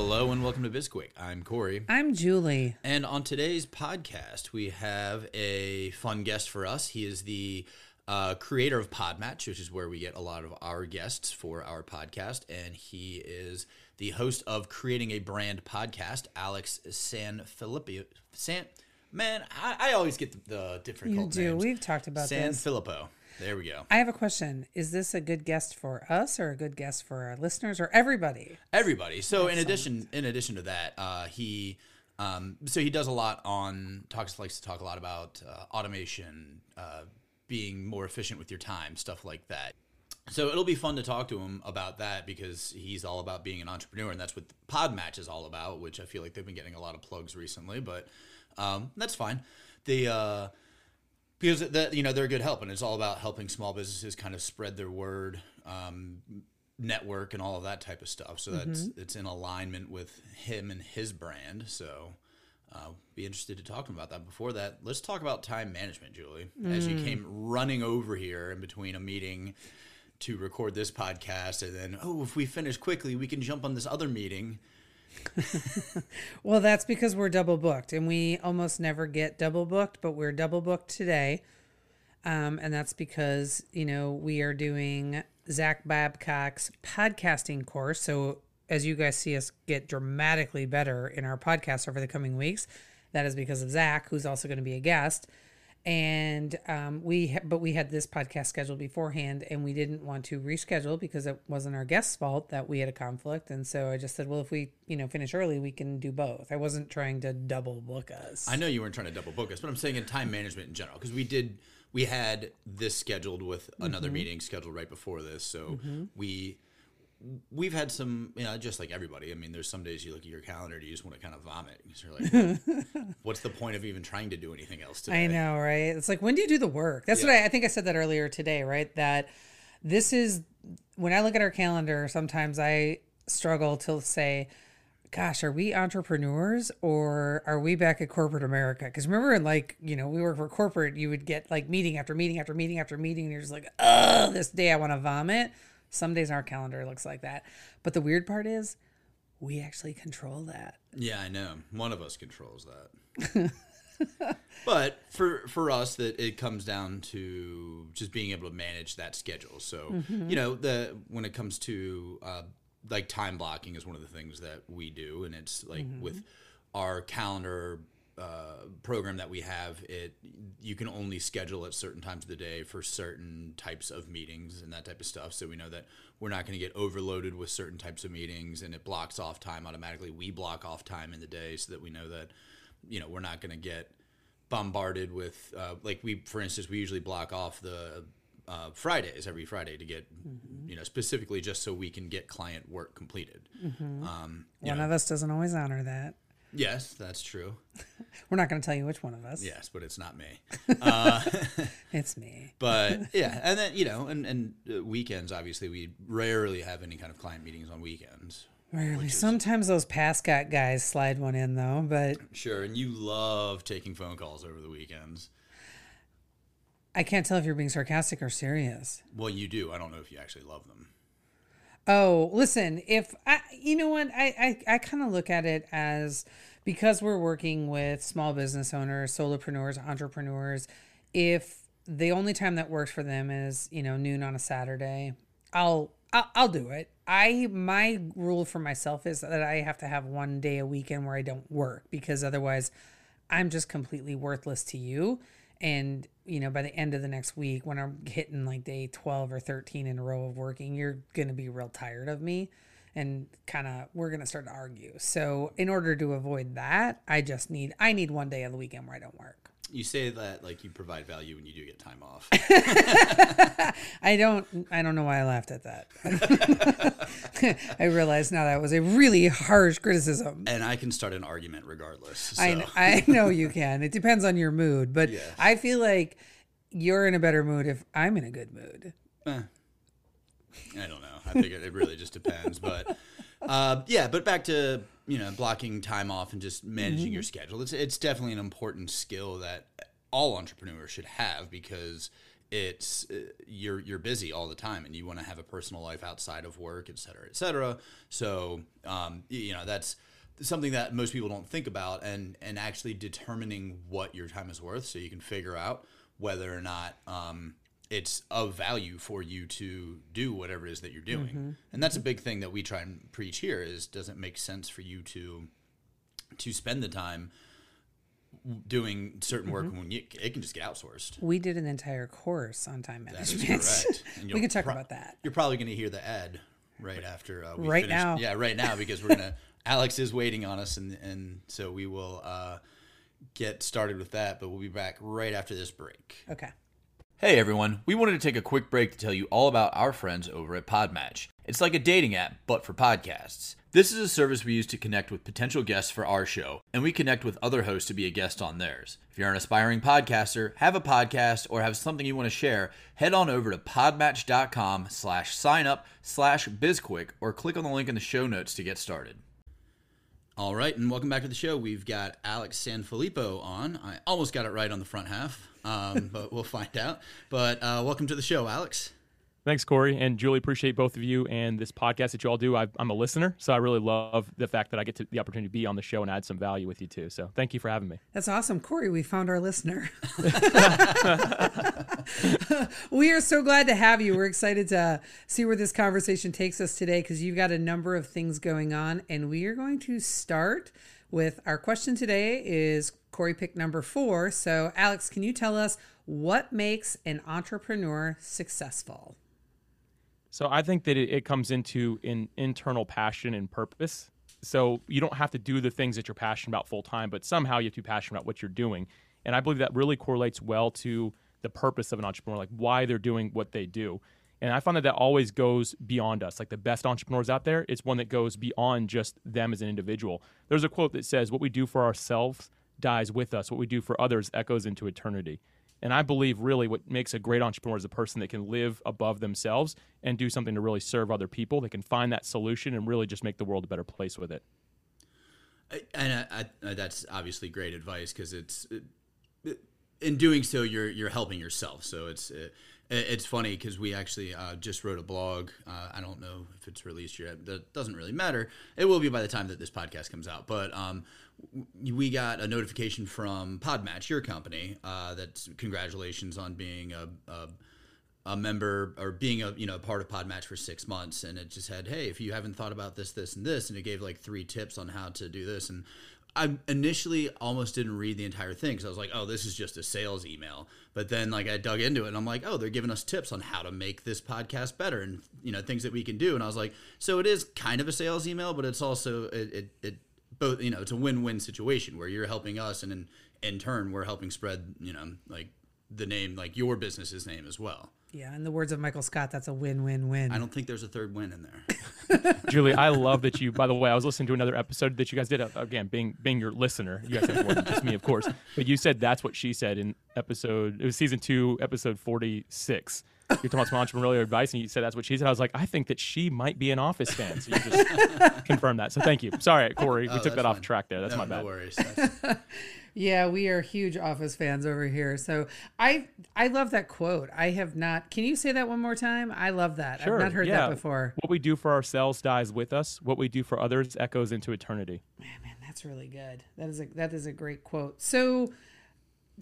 Hello and welcome to BizQuick. I'm Corey. I'm Julie. And on today's podcast, we have a fun guest for us. He is the uh, creator of Podmatch, which is where we get a lot of our guests for our podcast. And he is the host of Creating a Brand podcast, Alex San Filippo. San, man, I, I always get the, the different You do. names. We've talked about San this. Filippo. There we go. I have a question. Is this a good guest for us or a good guest for our listeners or everybody? everybody so in addition in addition to that uh, he um, so he does a lot on talks likes to talk a lot about uh, automation uh, being more efficient with your time stuff like that so it'll be fun to talk to him about that because he's all about being an entrepreneur and that's what podmatch is all about which i feel like they've been getting a lot of plugs recently but um, that's fine the uh, because that you know they're a good help and it's all about helping small businesses kind of spread their word um, network and all of that type of stuff. So that's it's in alignment with him and his brand. So uh, be interested to talk about that. Before that let's talk about time management julie. As you came running over here in between a meeting to record this podcast and then oh if we finish quickly we can jump on this other meeting Well, that's because we're double booked and we almost never get double booked, but we're double booked today. Um, and that's because, you know, we are doing Zach Babcock's podcasting course. So as you guys see us get dramatically better in our podcast over the coming weeks, that is because of Zach, who's also going to be a guest. And um, we, ha- but we had this podcast scheduled beforehand, and we didn't want to reschedule because it wasn't our guest's fault that we had a conflict. And so I just said, well, if we, you know, finish early, we can do both. I wasn't trying to double book us. I know you weren't trying to double book us, but I'm saying in time management in general because we did we had this scheduled with another meeting scheduled right before this, so we we've had some you know just like everybody. I mean, there's some days you look at your calendar and you just want to kind of vomit. 'cause You're like, what's the point of even trying to do anything else today? I know, right? It's like when do you do the work? That's what I, I think I said that earlier today, right? That this is when I look at our calendar, sometimes I struggle to say, gosh, are we entrepreneurs or are we back at corporate America? Because remember, in like, you know, we work for corporate, you would get like meeting after meeting after meeting after meeting. And you're just like, oh, this day I want to vomit. Some days our calendar looks like that. But the weird part is we actually control that. Yeah, I know. One of us controls that. but for for us that it comes down to just being able to manage that schedule. So, you know, the when it comes to uh, like time blocking is one of the things that we do and it's like with our calendar uh, program that we have it you can only schedule at certain times of the day for certain types of meetings and that type of stuff. So we know that we're not going to get overloaded with certain types of meetings and it blocks off time automatically. We block off time in the day so that we know that you know we're not going to get bombarded with uh, like we for instance we usually block off the uh, fridays every friday to get you know specifically just so we can get client work completed. Um, One know, of us doesn't always honor that. yes that's true We're not going to tell you which one of us. yes but it's not me It's me. but yeah and then you know and, and uh, weekends obviously we rarely have any kind of client meetings on weekends Rarely. Sometimes those Pascot guys slide one in though, but sure and you love taking phone calls over the weekends I can't tell if you're being sarcastic or serious. well you do i don't know if you actually love them Oh, listen, if I, you know what, I, I, I kind of look at it as because we're working with small business owners, solopreneurs, entrepreneurs, if the only time that works for them is, you know, noon on a Saturday, I'll, I'll, I'll do it. I, my rule for myself is that I have to have one day a weekend where I don't work because otherwise I'm just completely worthless to you. And, you know, by the end of the next week, when I'm hitting like day 12 or 13 in a row of working, you're going to be real tired of me and kind of, we're going to start to argue. So, in order to avoid that, I just need, I need one day of the weekend where I don't work. You say that like you provide value when you do get time off. I don't. I don't know why I laughed at that. I realize now that was a really harsh criticism. And I can start an argument regardless. So. I I know you can. It depends on your mood, but Yeah. I feel like you're in a better mood if I'm in a good mood. Eh. I don't know. I think it, it really just depends. But uh, yeah, but back to you know blocking time off and just managing your schedule. It's it's definitely an important skill that all entrepreneurs should have because it's uh, you're you're busy all the time and you want to have a personal life outside of work, et cetera, et cetera. So um, you know that's something that most people don't think about and and actually determining what your time is worth so you can figure out whether or not um, it's of value for you to do whatever it is that you're doing and that's a big thing that we try and preach here is does it make sense for you to to spend the time doing certain work when you, it can just get outsourced We did an entire course on time that is management. correct And we could talk pro- about that. you're probably going to hear the ad right after uh, we Right finish. now. Yeah, right now because we're gonna. Alex is waiting on us, and and so we will uh, get started with that. But we'll be back right after this break. Okay. Hey everyone, we wanted to take a quick break to tell you all about our friends over at Podmatch. It's like a dating app, but for podcasts. This is a service we use to connect with potential guests for our show, and we connect with other hosts to be a guest on theirs. If you're an aspiring podcaster, have a podcast, or have something you want to share, head on over to podmatch.com slash sign up slash bizquick or click on the link in the show notes to get started. All right, and welcome back to the show. We've got Alex Sanfilippo on. I almost got it right on the front half, um, but we'll find out. But uh, welcome to the show, Alex. Thanks, Corey and Julie. Appreciate both of you and this podcast that you all do. I, I'm a listener, so I really love the fact that I get to, the opportunity to be on the show and add some value with you too. So thank you for having me. That's awesome. Corey, we found our listener. we are so glad to have you. We're excited to see where this conversation takes us today because you've got a number of things going on. And we are going to start with our question today is Corey pick number four. So, Alex, can you tell us what makes an entrepreneur successful? So I think that it, it comes into an internal passion and purpose. So you don't have to do the things that you're passionate about full time, but somehow you have to be passionate about what you're doing. And I believe that really correlates well to the purpose of an entrepreneur, like why they're doing what they do. And I find that that always goes beyond us. Like the best entrepreneurs out there, it's one that goes beyond just them as an individual. There's a quote that says, What we do for ourselves dies with us, what we do for others echoes into eternity. And I believe really what makes a great entrepreneur is a person that can live above themselves and do something to really serve other people. They can find that solution and really just make the world a better place with it. And I, I, that's obviously great advice because it's it, in doing so you're you're helping yourself. So it's it, it's funny because we actually uh, just wrote a blog. Uh, I don't know if it's released yet. That doesn't really matter. It will be by the time that this podcast comes out. But um, we got a notification from Podmatch, your company, uh, that's congratulations on being a, a a member or being a you know part of Podmatch for six months, and it just said, hey, if you haven't thought about this, this, and this, and it gave like three tips on how to do this, and I initially almost didn't read the entire thing because I was like, oh, this is just a sales email. But then like I dug into it, and I'm like, oh, they're giving us tips on how to make this podcast better, and you know things that we can do, and I was like, so it is kind of a sales email, but it's also it it, it both you know it's a win-win situation where you're helping us and in, in turn we're helping spread you know like the name like your business's name as well. Yeah in the words of michael scott that's a win-win-win. I don't think there's a third win in there. Julie i love that you by the way i was listening to another episode that you guys did uh, again being being your listener you guys have more than just me of course but you said that's what she said in episode it was season two episode 46 you're talking about some entrepreneurial advice, and you said that's what she said. I was like, I think that she might be an office fan. So you just confirmed that. So thank you. Sorry, Corey, oh, we took that fine. off track there. That's no, my bad. No worries. Yeah, we are huge office fans over here. So I I love that quote. I have not. Can you say that one more time? I love that. Sure, I've not heard yeah. that before. What we do for ourselves dies with us. What we do for others echoes into eternity. Man, man, that's really good. That is a that is a great quote. So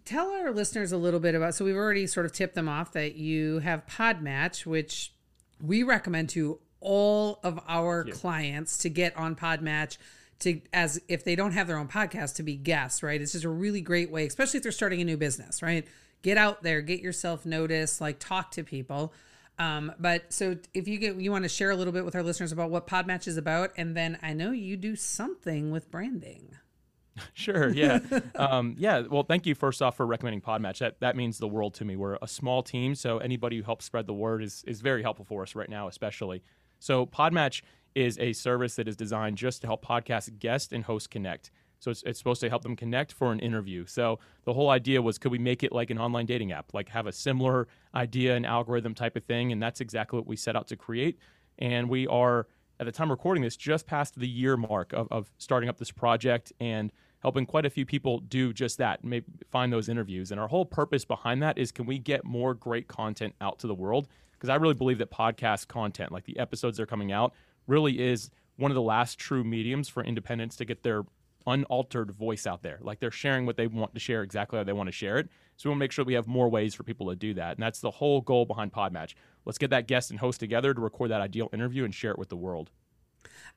tell our listeners a little bit about so we've already sort of tipped them off that you have Podmatch, which we recommend to all of our clients to get on Podmatch to as if they don't have their own podcast to be guests, right? It's just a really great way, especially if they're starting a new business, right? Get out there, get yourself noticed, like talk to people. Um, but so if you get you want to share a little bit with our listeners about what Podmatch is about, and then I know you do something with branding. Sure. Yeah. um, yeah. Well, thank you first off for recommending Podmatch. That that means the world to me. We're a small team, so anybody who helps spread the word is is very helpful for us right now, especially. So Podmatch is a service that is designed just to help podcast guests and hosts connect. So it's, it's supposed to help them connect for an interview. So the whole idea was could we make it like an online dating app, like have a similar idea and algorithm type of thing? And that's exactly what we set out to create. And we are, at the time recording this, just past the year mark of, of starting up this project and helping quite a few people do just that, maybe find those interviews. And our whole purpose behind that is can we get more great content out to the world? Because I really believe that podcast content, like the episodes that are coming out, really is one of the last true mediums for independents to get their unaltered voice out there. Like they're sharing what they want to share exactly how they want to share it. So we want to make sure we have more ways for people to do that. And that's the whole goal behind Podmatch. Let's get that guest and host together to record that ideal interview and share it with the world.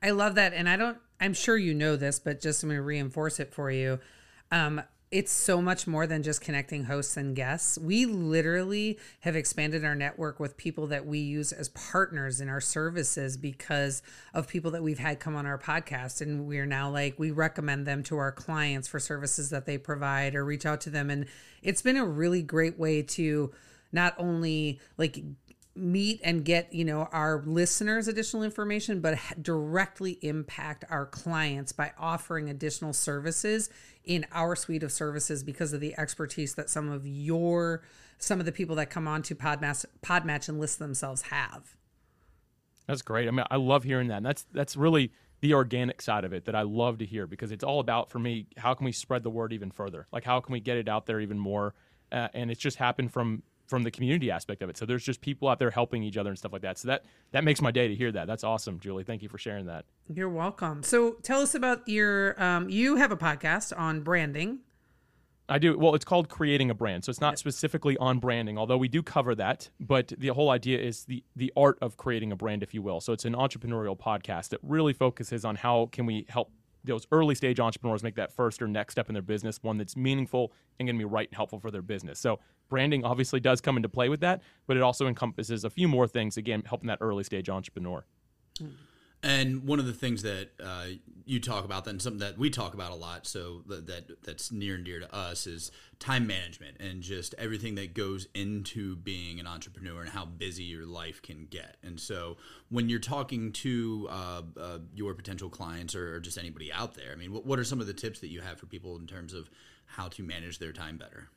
I love that. And I don't, I'm sure you know this, but just I'm going to reinforce it for you. Um, it's so much more than just connecting hosts and guests. We literally have expanded our network with people that we use as partners in our services because of people that we've had come on our podcast. And we're now like, we recommend them to our clients for services that they provide or reach out to them. And it's been a really great way to not only like meet and get you know our listeners additional information but directly impact our clients by offering additional services in our suite of services because of the expertise that some of your some of the people that come on to podmatch podmatch and list themselves have. That's great. I mean i love hearing that and that's that's really the organic side of it that i love to hear because it's all about for me how can we spread the word even further? Like how can we get it out there even more? Uh, and it's just happened from from the community aspect of it. So there's just people out there helping each other and stuff like that. So that that makes my day to hear that. That's awesome, Julie. Thank you for sharing that. You're welcome. So tell us about your um, you have a podcast on branding. I do. Well, it's called creating a brand. So it's not specifically on branding, although we do cover that, but the whole idea is the the art of creating a brand if you will. So it's an entrepreneurial podcast that really focuses on how can we help those early stage entrepreneurs make that first or next step in their business, one that's meaningful and going to be right and helpful for their business. So branding obviously does come into play with that, but it also encompasses a few more things, again, helping that early stage entrepreneur. And one of the things that uh, you talk about, and something that we talk about a lot, so that, that that's near and dear to us, is time management and just everything that goes into being an entrepreneur and how busy your life can get. And so, when you're talking to uh, uh, your potential clients or, or, just anybody out there, I mean, what, what are some of the tips that you have for people in terms of how to manage their time better?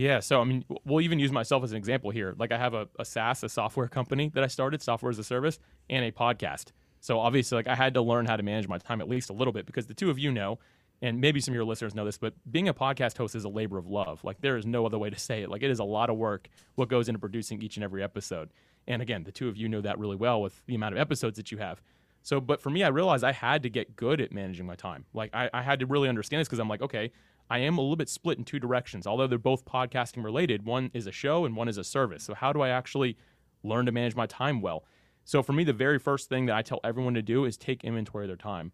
Yeah, so I mean, we'll even use myself as an example here. Like, I have a, a SaaS, a software company that I started, software as a service, and a podcast so obviously, like I had to learn how to manage my time at least a little bit because the two of you know, and maybe some of your listeners know this, but being a podcast host is a labor of love. Like there is no other way to say it. Like it is a lot of work what goes into producing each and every episode. And again, the two of you know that really well with the amount of episodes that you have. So, but for me, I realized I had to get good at managing my time. Like I, I had to really understand this because I'm like, okay, I am a little bit split in two directions. Although they're both podcasting related, one is a show and one is a service. So how do I actually learn to manage my time well? So for me, the very first thing that I tell everyone to do is take inventory of their time.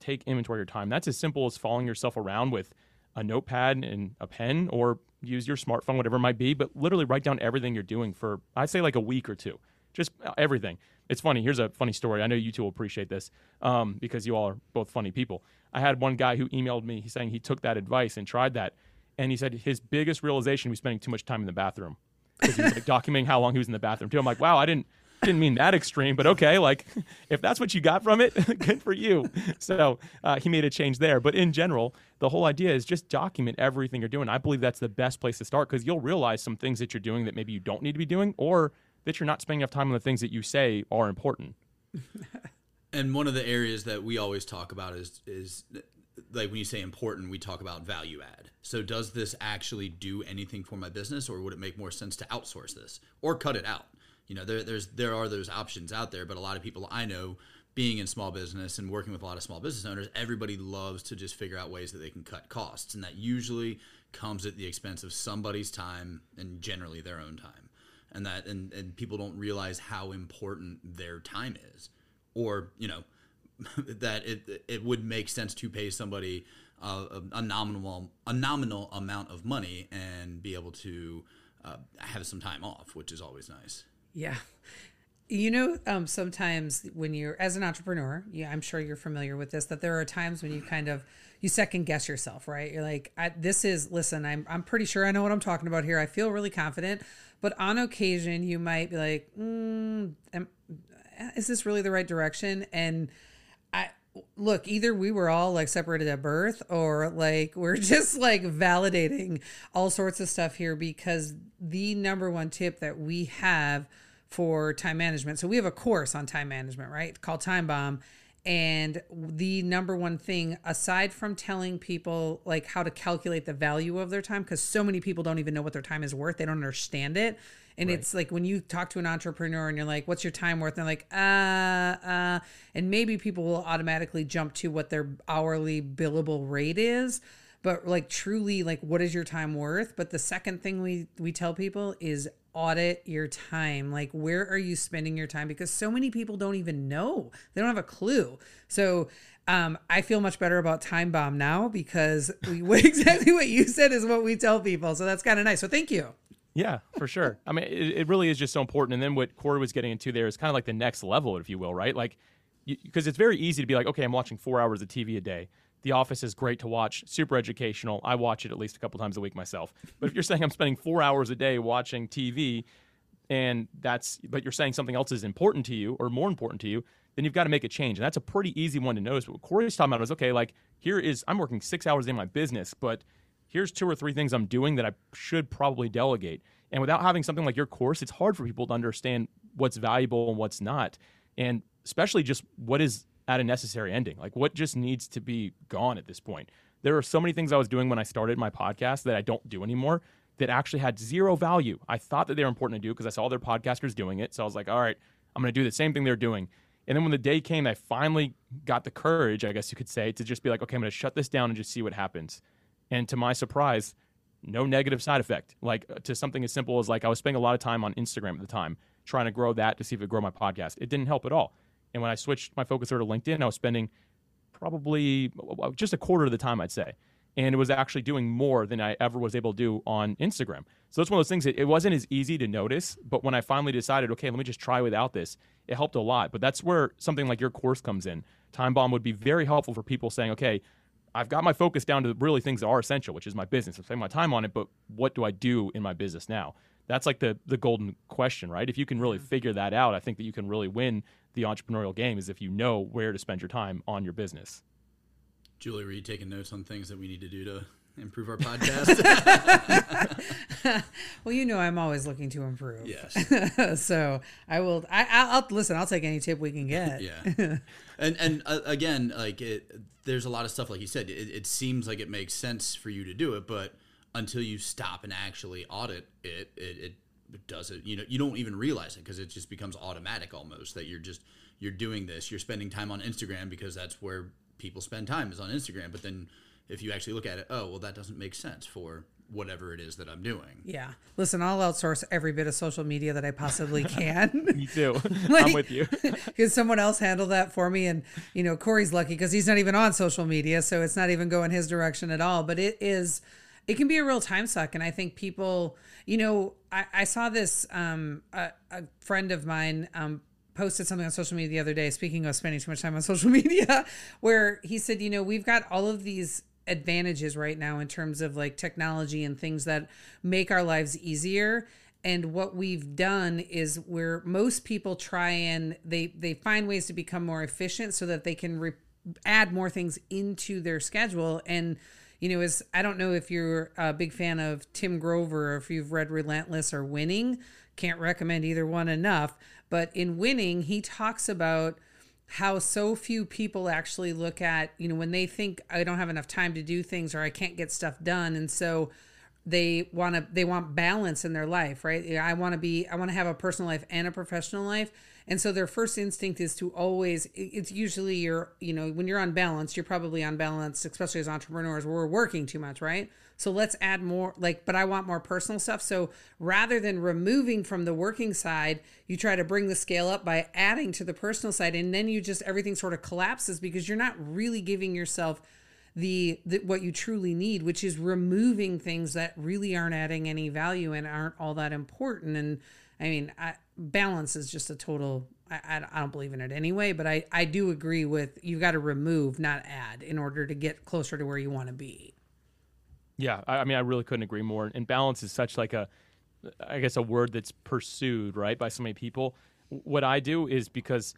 Take inventory of your time. That's as simple as following yourself around with a notepad and a pen or use your smartphone, whatever it might be, but literally write down everything you're doing for, I'd say like a week or two. Just everything. It's funny. Here's a funny story. I know you two will appreciate this um, because you all are both funny people. I had one guy who emailed me saying he took that advice and tried that. And he said his biggest realization was spending too much time in the bathroom because he was like documenting how long he was in the bathroom too. I'm like, wow, I didn't didn't mean that extreme, but okay. Like, if that's what you got from it, good for you. So uh, he made a change there. But in general, the whole idea is just document everything you're doing. I believe that's the best place to start because you'll realize some things that you're doing that maybe you don't need to be doing, or that you're not spending enough time on the things that you say are important. and one of the areas that we always talk about is is like when you say important, we talk about value add. So does this actually do anything for my business, or would it make more sense to outsource this or cut it out? you know there there's there are those options out there but a lot of people i know being in small business and working with a lot of small business owners everybody loves to just figure out ways that they can cut costs and that usually comes at the expense of somebody's time and generally their own time and that and, and people don't realize how important their time is or you know that it it would make sense to pay somebody a, a nominal a nominal amount of money and be able to uh, have some time off which is always nice yeah. You know, um, sometimes when you're as an entrepreneur, yeah, I'm sure you're familiar with this. That there are times when you kind of you second guess yourself, right? You're like, "This is listen, I'm I'm pretty sure I know what I'm talking about here. I feel really confident." But on occasion, you might be like, mm, am, "Is this really the right direction?" And I look either we were all like separated at birth or like we're just like validating all sorts of stuff here because the number one tip that we have for time management so we have a course on time management right called time bomb and the number one thing aside from telling people like how to calculate the value of their time because so many people don't even know what their time is worth they don't understand it and right. it's like when you talk to an entrepreneur and you're like, what's your time worth? And they're like, uh, uh, and maybe people will automatically jump to what their hourly billable rate is. But like truly, like what is your time worth? But the second thing we we tell people is audit your time. Like where are you spending your time? Because so many people don't even know. They don't have a clue. So um, I feel much better about Time Bomb now because we, exactly what you said is what we tell people. So that's kind of nice. So thank you. Yeah, for sure. I mean, it, it, really is just so important. And then what Corey was getting into there is kind of like the next level, if you will, right? Like, because it's very easy to be like, okay, I'm watching four hours of TV a day. The Office is great to watch, super educational. I watch it at least a couple times a week myself. But if you're saying I'm spending four hours a day watching TV, and that's, but you're saying something else is important to you or more important to you, then you've got to make a change. And that's a pretty easy one to notice. But what Corey's talking about is okay, like, here is, I'm working six hours in my business, but here's two or three things I'm doing that I should probably delegate. And without having something like your course, it's hard for people to understand what's valuable and what's not. And especially just what is at a necessary ending. Like what just needs to be gone at this point. There are so many things I was doing when I started my podcast that I don't do anymore that actually had zero value. I thought that they were important to do because I saw other podcasters doing it. So I was like, all right, I'm going to do the same thing they're doing. And then when the day came, I finally got the courage, I guess you could say, to just be like, okay, I'm going to shut this down and just see what happens. And to my surprise, no negative side effect. Like uh, to something as simple as like I was spending a lot of time on Instagram at the time trying to grow that to see if it grow my podcast. It didn't help at all. And when I switched my focus over to LinkedIn, I was spending probably just a quarter of the time, I'd say. And it was actually doing more than I ever was able to do on Instagram. So that's one of those things that it wasn't as easy to notice. But when I finally decided, okay, let me just try without this, it helped a lot. But that's where something like your course comes in. Time Bomb would be very helpful for people saying, okay, I've got my focus down to really things that are essential, which is my business. I'm spending my time on it, but what do I do in my business now? That's like the the golden question, right? If you can really mm-hmm. figure that out, I think that you can really win the entrepreneurial game is if you know where to spend your time on your business. Julie, were you taking notes on things that we need to do to improve our podcast? well, you know, I'm always looking to improve. Yes. so I will. I, I'll listen. I'll take any tip we can get. yeah. And and uh, again, like it, there's a lot of stuff like you said. It, it seems like it makes sense for you to do it, but until you stop and actually audit it, it, it does it. You know, you don't even realize it because it just becomes automatic almost that you're just you're doing this. You're spending time on Instagram because that's where people spend time is on Instagram. But then if you actually look at it, oh well, that doesn't make sense for whatever it is that I'm doing. Yeah. Listen, I'll outsource every bit of social media that I possibly can. me too. like, I'm with you. Can someone else handle that for me? And, you know, Corey's lucky because he's not even on social media. So it's not even going his direction at all. But it is, it can be a real time suck. And I think people, you know, I, I saw this, um, a, a friend of mine, um, posted something on social media the other day speaking of spending too much time on social media where he said you know we've got all of these advantages right now in terms of like technology and things that make our lives easier and what we've done is where most people try and they they find ways to become more efficient so that they can re- add more things into their schedule and you know is i don't know if you're a big fan of tim grover or if you've read relentless or winning can't recommend either one enough but in winning he talks about how so few people actually look at, you know, when they think I don't have enough time to do things or I can't get stuff done. And so they want to they want balance in their life, right? I want to be I want to have a personal life and a professional life. And so their first instinct is to always it's usually you're, you know, when you're on balance, you're probably on balance, especially as entrepreneurs, we're working too much, right? So let's add more, like, but I want more personal stuff. So rather than removing from the working side, you try to bring the scale up by adding to the personal side. And then you just, everything sort of collapses because you're not really giving yourself the, the what you truly need, which is removing things that really aren't adding any value and aren't all that important. And I mean, I, balance is just a total. I, I, don't believe in it anyway, but I, I do agree with you've got to remove, not add, in order to get closer to where you want to be. Yeah, I, I mean, I really couldn't agree more. And balance is such like a, I guess, a word that's pursued right by so many people. What I do is because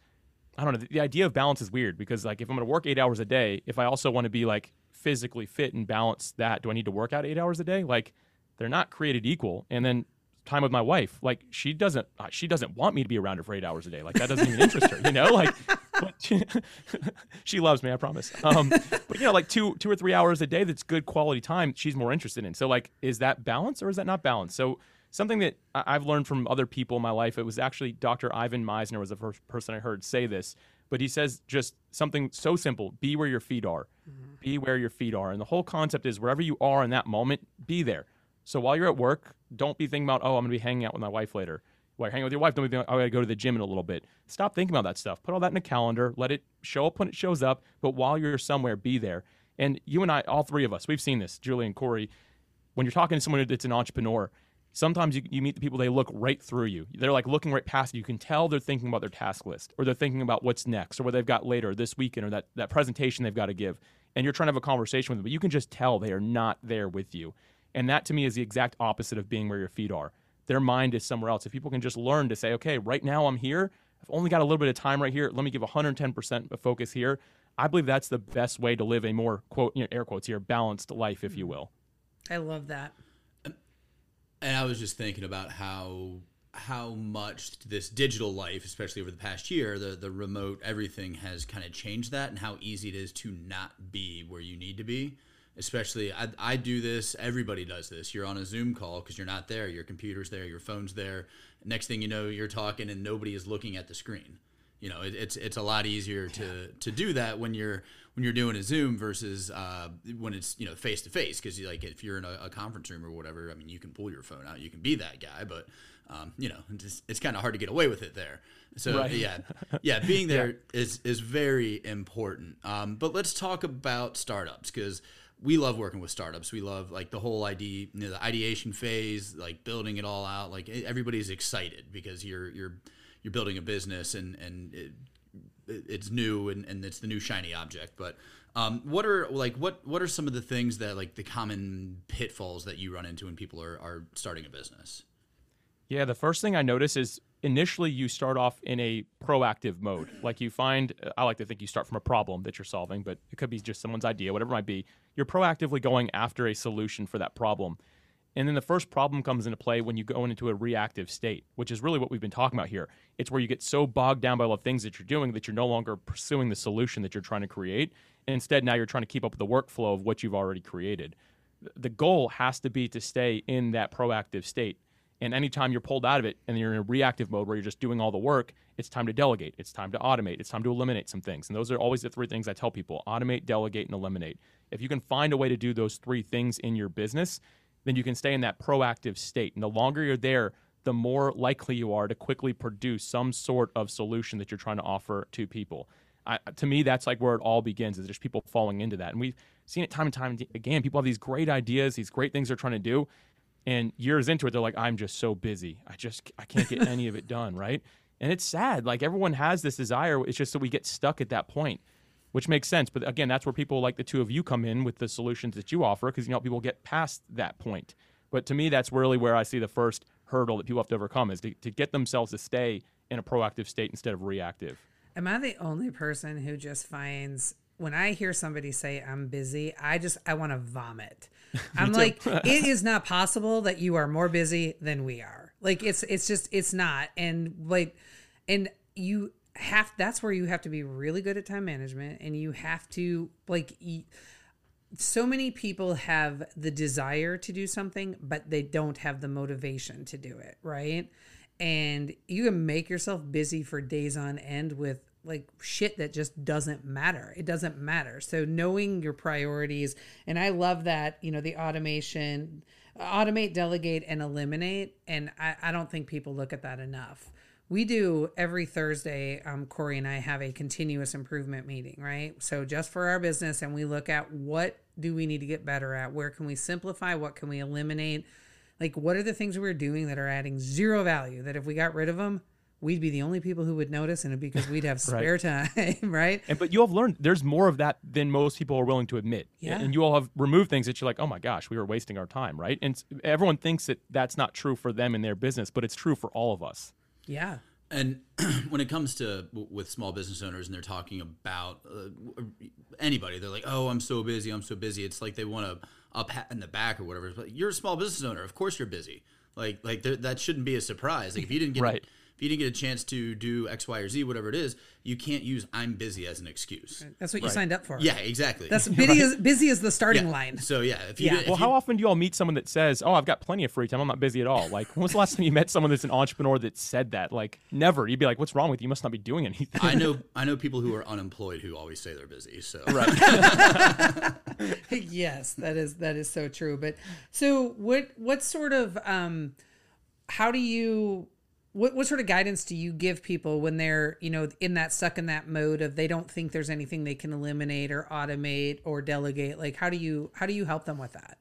I don't know. The, the idea of balance is weird because like if I'm going to work eight hours a day, if I also want to be like physically fit and balance that, do I need to work out eight hours a day? Like they're not created equal. And then time with my wife, like she doesn't uh, she doesn't want me to be around her for eight hours a day. Like that doesn't even interest her, you know. Like she, she, loves me, I promise. Um, but you know, like two two or three hours a day that's good quality time. She's more interested in. So like, is that balance or is that not balance? So something that I've learned from other people in my life. It was actually Dr. Ivan Misner was the first person I heard say this, but he says just something so simple: be where your feet are, mm-hmm. be where your feet are, and the whole concept is wherever you are in that moment, be there. So while you're at work, don't be thinking about oh I'm gonna be hanging out with my wife later. While you're hanging with your wife, don't be thinking oh I gotta go to the gym in a little bit. Stop thinking about that stuff. Put all that in a calendar. Let it show up when it shows up. But while you're somewhere, be there. And you and I, all three of us, we've seen this, Julie and Corey. When you're talking to someone that's an entrepreneur, sometimes you, you meet the people they look right through you they're like looking right past you you can tell they're thinking about their task list or they're thinking about what's next or what they've got later this weekend or that, that presentation they've got to give and you're trying to have a conversation with them but you can just tell they are not there with you and that to me is the exact opposite of being where your feet are. Their mind is somewhere else. If people can just learn to say okay right now i'm here. I've only got a little bit of time right here. Let me give 110% of focus here. I believe that's the best way to live a more quote you know, air quotes here balanced life if you mm-hmm. will. I love that. And I was just thinking about how how much this digital life, especially over the past year, the the remote everything has kind of changed that, and how easy it is to not be where you need to be. Especially, I, I do this. Everybody does this. You're on a Zoom call because you're not there. Your computer's there. Your phone's there. Next thing you know, you're talking, and nobody is looking at the screen. You know, it, it's it's a lot easier to to do that when you're when you're doing a Zoom versus uh, when it's you know face to face because like if you're in a, a, conference room or whatever, I mean you can pull your phone out, you can be that guy, but um, you know it's, it's kind of hard to get away with it there. So right. yeah, yeah, being there yeah. is is very important. Um, but let's talk about startups because we love working with startups. We love like the whole idea, you know, the ideation phase, like building it all out. Like everybody's excited because you're you're you're building a business and and it, it's new and, and it's the new shiny object. But um, what are like what what are some of the things that like the common pitfalls that you run into when people are, are starting a business? Yeah, the first thing I notice is initially you start off in a proactive mode. Like you find, I like to think you start from a problem that you're solving, but it could be just someone's idea, whatever it might be. You're proactively going after a solution for that problem. And then the first problem comes into play when you go into a reactive state, which is really what we've been talking about here. It's where you get so bogged down by all the things that you're doing that you're no longer pursuing the solution that you're trying to create. And instead, now you're trying to keep up with the workflow of what you've already created. The goal has to be to stay in that proactive state. And anytime you're pulled out of it and you're in a reactive mode where you're just doing all the work, it's time to delegate. It's time to automate. It's time to eliminate some things. And those are always the three things I tell people automate, delegate, and eliminate. If you can find a way to do those three things in your business, then you can stay in that proactive state. And the longer you're there, the more likely you are to quickly produce some sort of solution that you're trying to offer to people. I, to me, that's like where it all begins. Is there's people falling into that, and we've seen it time and time again. People have these great ideas, these great things they're trying to do, and years into it, they're like, "I'm just so busy. I just I can't get any of it done." Right? And it's sad. Like everyone has this desire. It's just that we get stuck at that point which makes sense. But again, that's where people like the two of you come in with the solutions that you offer because you know people get past that point. But to me, that's really where I see the first hurdle that people have to overcome is to, to get themselves to stay in a proactive state instead of reactive. Am I the only person who just finds when I hear somebody say I'm busy, I just I want to vomit. I'm like, it is not possible that you are more busy than we are. Like it's it's just it's not. And like and you have that's where you have to be really good at time management and you have to like so many people have the desire to do something but they don't have the motivation to do it right and you can make yourself busy for days on end with like shit that just doesn't matter it doesn't matter so knowing your priorities and i love that you know the automation automate delegate and eliminate and i, I don't think people look at that enough we do every Thursday. Um, Corey and I have a continuous improvement meeting, right? So just for our business, and we look at what do we need to get better at, where can we simplify, what can we eliminate, Like, what are the things we're doing that are adding zero value? That if we got rid of them, we'd be the only people who would notice, and it'd because we'd have spare time, right? And but you have learned there's more of that than most people are willing to admit. Yeah. And you all have removed things that you're like, oh my gosh, we were wasting our time, right? And everyone thinks that that's not true for them in their business, but it's true for all of us. Yeah. And when it comes to with small business owners and they're talking about uh, anybody, they're like, "Oh, I'm so busy. I'm so busy." It's like they want to up pat in the back or whatever. But you're a small business owner. Of course, you're busy. Like like that shouldn't be a surprise. Like if you didn't get Right. If you didn't get a chance to do X, Y, or Z, whatever it is, you can't use "I'm busy" as an excuse. That's what you signed up for. Yeah, exactly. That's busy, is, busy is the starting Yeah. line. So yeah, if you Yeah. did- if Well, you- how often do you all meet someone that says, "Oh, I've got plenty of free time. I'm not busy at all"? Like, when was the last time you met someone that's an entrepreneur that said that? Like, never. You'd be like, "What's wrong with you? You must not be doing anything." I know I know people who are unemployed who always say they're busy. So right. yes, that is that is so true. But so what what sort of um how do you what what sort of guidance do you give people when they're, you know, in that stuck in that mode of they don't think there's anything they can eliminate or automate or delegate? Like how do you how do you help them with that?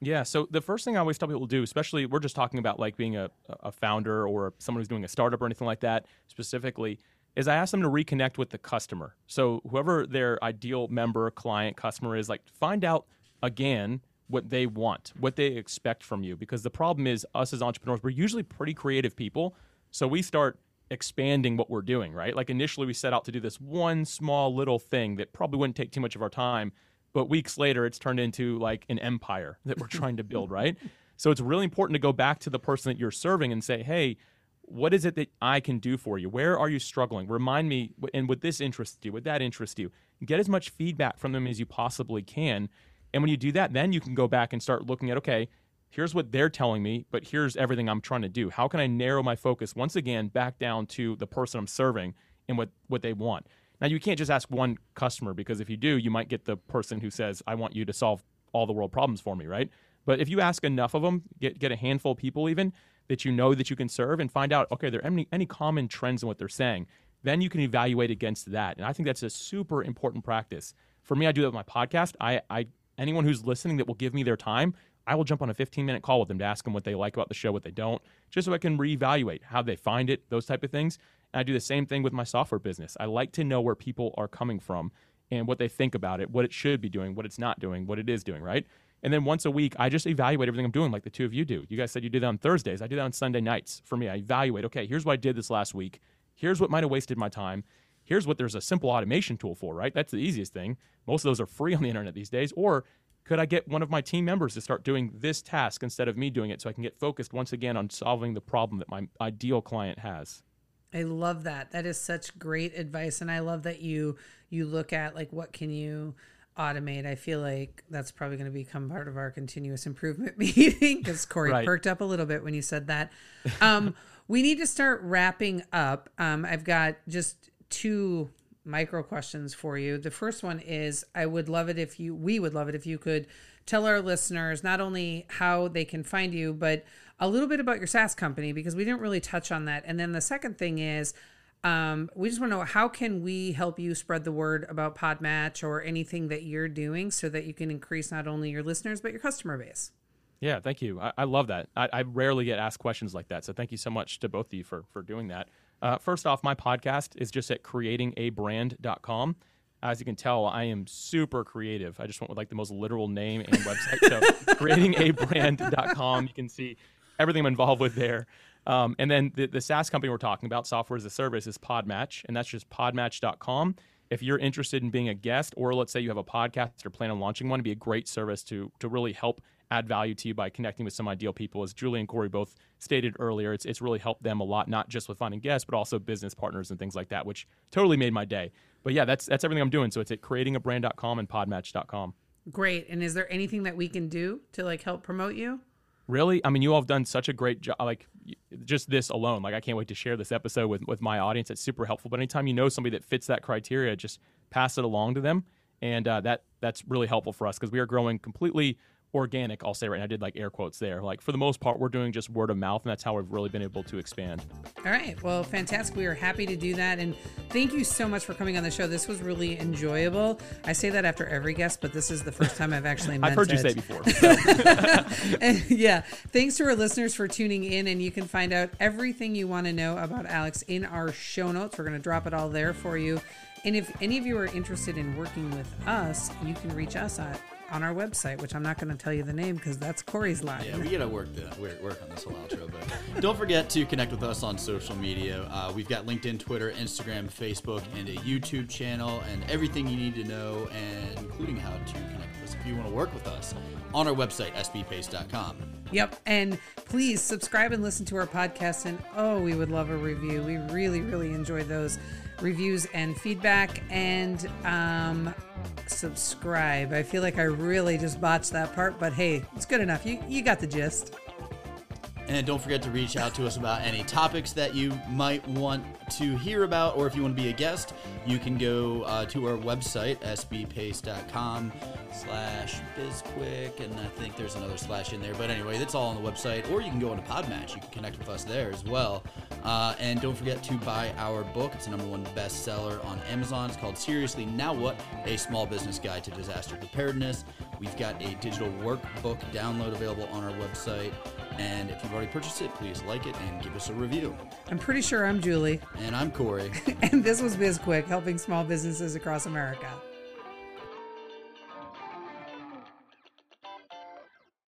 Yeah. So the first thing I always tell people to do, especially we're just talking about like being a, a founder or someone who's doing a startup or anything like that specifically, is I ask them to reconnect with the customer. So whoever their ideal member, client, customer is, like find out again what they want, what they expect from you. Because the problem is us as entrepreneurs, we're usually pretty creative people. So we start expanding what we're doing, right? Like initially we set out to do this one small little thing that probably wouldn't take too much of our time but weeks later it's turned into like an empire that we're trying to build right? So it's really important to go back to the person that you're serving and say hey what is it that i can do for you? Where are you struggling? Remind me and would this interest you? Would that interest you? Get as much feedback from them as you possibly can and when you do that then you can go back and start looking at okay here's what they're telling me but here's everything i'm trying to do how can i narrow my focus once again back down to the person i'm serving and what what they want now, you can't just ask one customer because if you do, you might get the person who says, I want you to solve all the world problems for me, right? But if you ask enough of them, get, get a handful of people even that you know that you can serve and find out, okay, there are any, any common trends in what they're saying, then you can evaluate against that. And I think that's a super important practice. For me, I do that with my podcast. I, I anyone who's listening that will give me their time, I will jump on a 15 minute call with them to ask them what they like about the show, what they don't, just so I can reevaluate how they find it, those type of things. And I do the same thing with my software business. I like to know where people are coming from and what they think about it, what it should be doing, what it's not doing, what it is doing, right? And then once a week, I just evaluate everything I'm doing, like the two of you do. You guys said you do that on Thursdays. I do that on Sunday nights. For me, I evaluate, okay, here's what I did this last week. Here's what might have wasted my time. Here's what there's a simple automation tool for, right? That's the easiest thing. Most of those are free on the internet these days. Or could I get one of my team members to start doing this task instead of me doing it so I can get focused once again on solving the problem that my ideal client has? I love that. That is such great advice and I love that you you look at like what can you automate. I feel like that's probably going to become part of our continuous improvement meeting cuz Corey Right. perked up a little bit when you said that. Um we need to start wrapping up. Um I've got just two micro questions for you. The first one is I would love it if you we would love it if you could tell our listeners not only how they can find you but a little bit about your SaaS company because we didn't really touch on that. And then the second thing is um, we just want to know how can we help you spread the word about Podmatch or anything that you're doing so that you can increase not only your listeners but your customer base. Yeah, thank you. I, I love that. I, I rarely get asked questions like that. So thank you so much to both of you for, for doing that. Uh, first off, my podcast is just at creatingabrand.com. As you can tell, I am super creative. I just went with like the most literal name and website. So creatingabrand.com. You can see everything I'm involved with there. Um, and then the, the SaaS company we're talking about, software as a service, is Podmatch, and that's just podmatch.com. If you're interested in being a guest, or let's say you have a podcast or plan on launching one, it'd be a great service to to really help add value to you by connecting with some ideal people. As Julie and Corey both stated earlier, it's it's really helped them a lot, not just with finding guests, but also business partners and things like that, which totally made my day. But yeah, that's that's everything I'm doing. So it's at creatingabrand.com and podmatch.com. Great. And is there anything that we can do to like help promote you? Really? I mean, you all have done such a great job. Like, just this alone. Like, I can't wait to share this episode with, with my audience. It's super helpful. But anytime you know somebody that fits that criteria, just pass it along to them. And uh, that that's really helpful for us because we are growing completely organic. I'll say right now, I did like air quotes there. Like for the most part, we're doing just word of mouth, and that's how we've really been able to expand. All right. Well, fantastic. We are happy to do that. And thank you so much for coming on the show. This was really enjoyable. I say that after every guest, but this is the first time I've actually I've heard it. you say before. so. And, yeah. Thanks to our listeners for tuning in. And you can find out everything you want to know about Alex in our show notes. We're going to drop it all there for you. And if any of you are interested in working with us, you can reach us at on our website, which I'm not going to tell you the name because that's Corey's line. Yeah, we gotta work the work, work on this whole outro, but don't forget to connect with us on social media. Uh, we've got LinkedIn, Twitter, Instagram, Facebook, and a YouTube channel, and everything you need to know, and including how to connect with us if you want to work with us on our website sbpace.com. Yep. And please subscribe and listen to our podcast. And oh, we would love a review. We really, really enjoy those reviews and feedback. And um, subscribe. I feel like I really just botched that part, but hey, it's good enough. You, you got the gist. And don't forget to reach out to us about any topics that you might want to hear about, or if you want to be a guest, you can go uh, to our website, sbpace.com slash bizquick, and I think there's another slash in there. But anyway, that's all on the website, or you can go on into Podmatch. You can connect with us there as well. Uh, and don't forget to buy our book. It's the number one bestseller on Amazon. It's called Seriously Now What? A Small Business Guide to Disaster Preparedness. We've got a digital workbook download available on our website. And if you've already purchased it, please like it and give us a review. I'm pretty sure I'm Julie. And I'm Corey. And this was BizQuick, helping small businesses across America.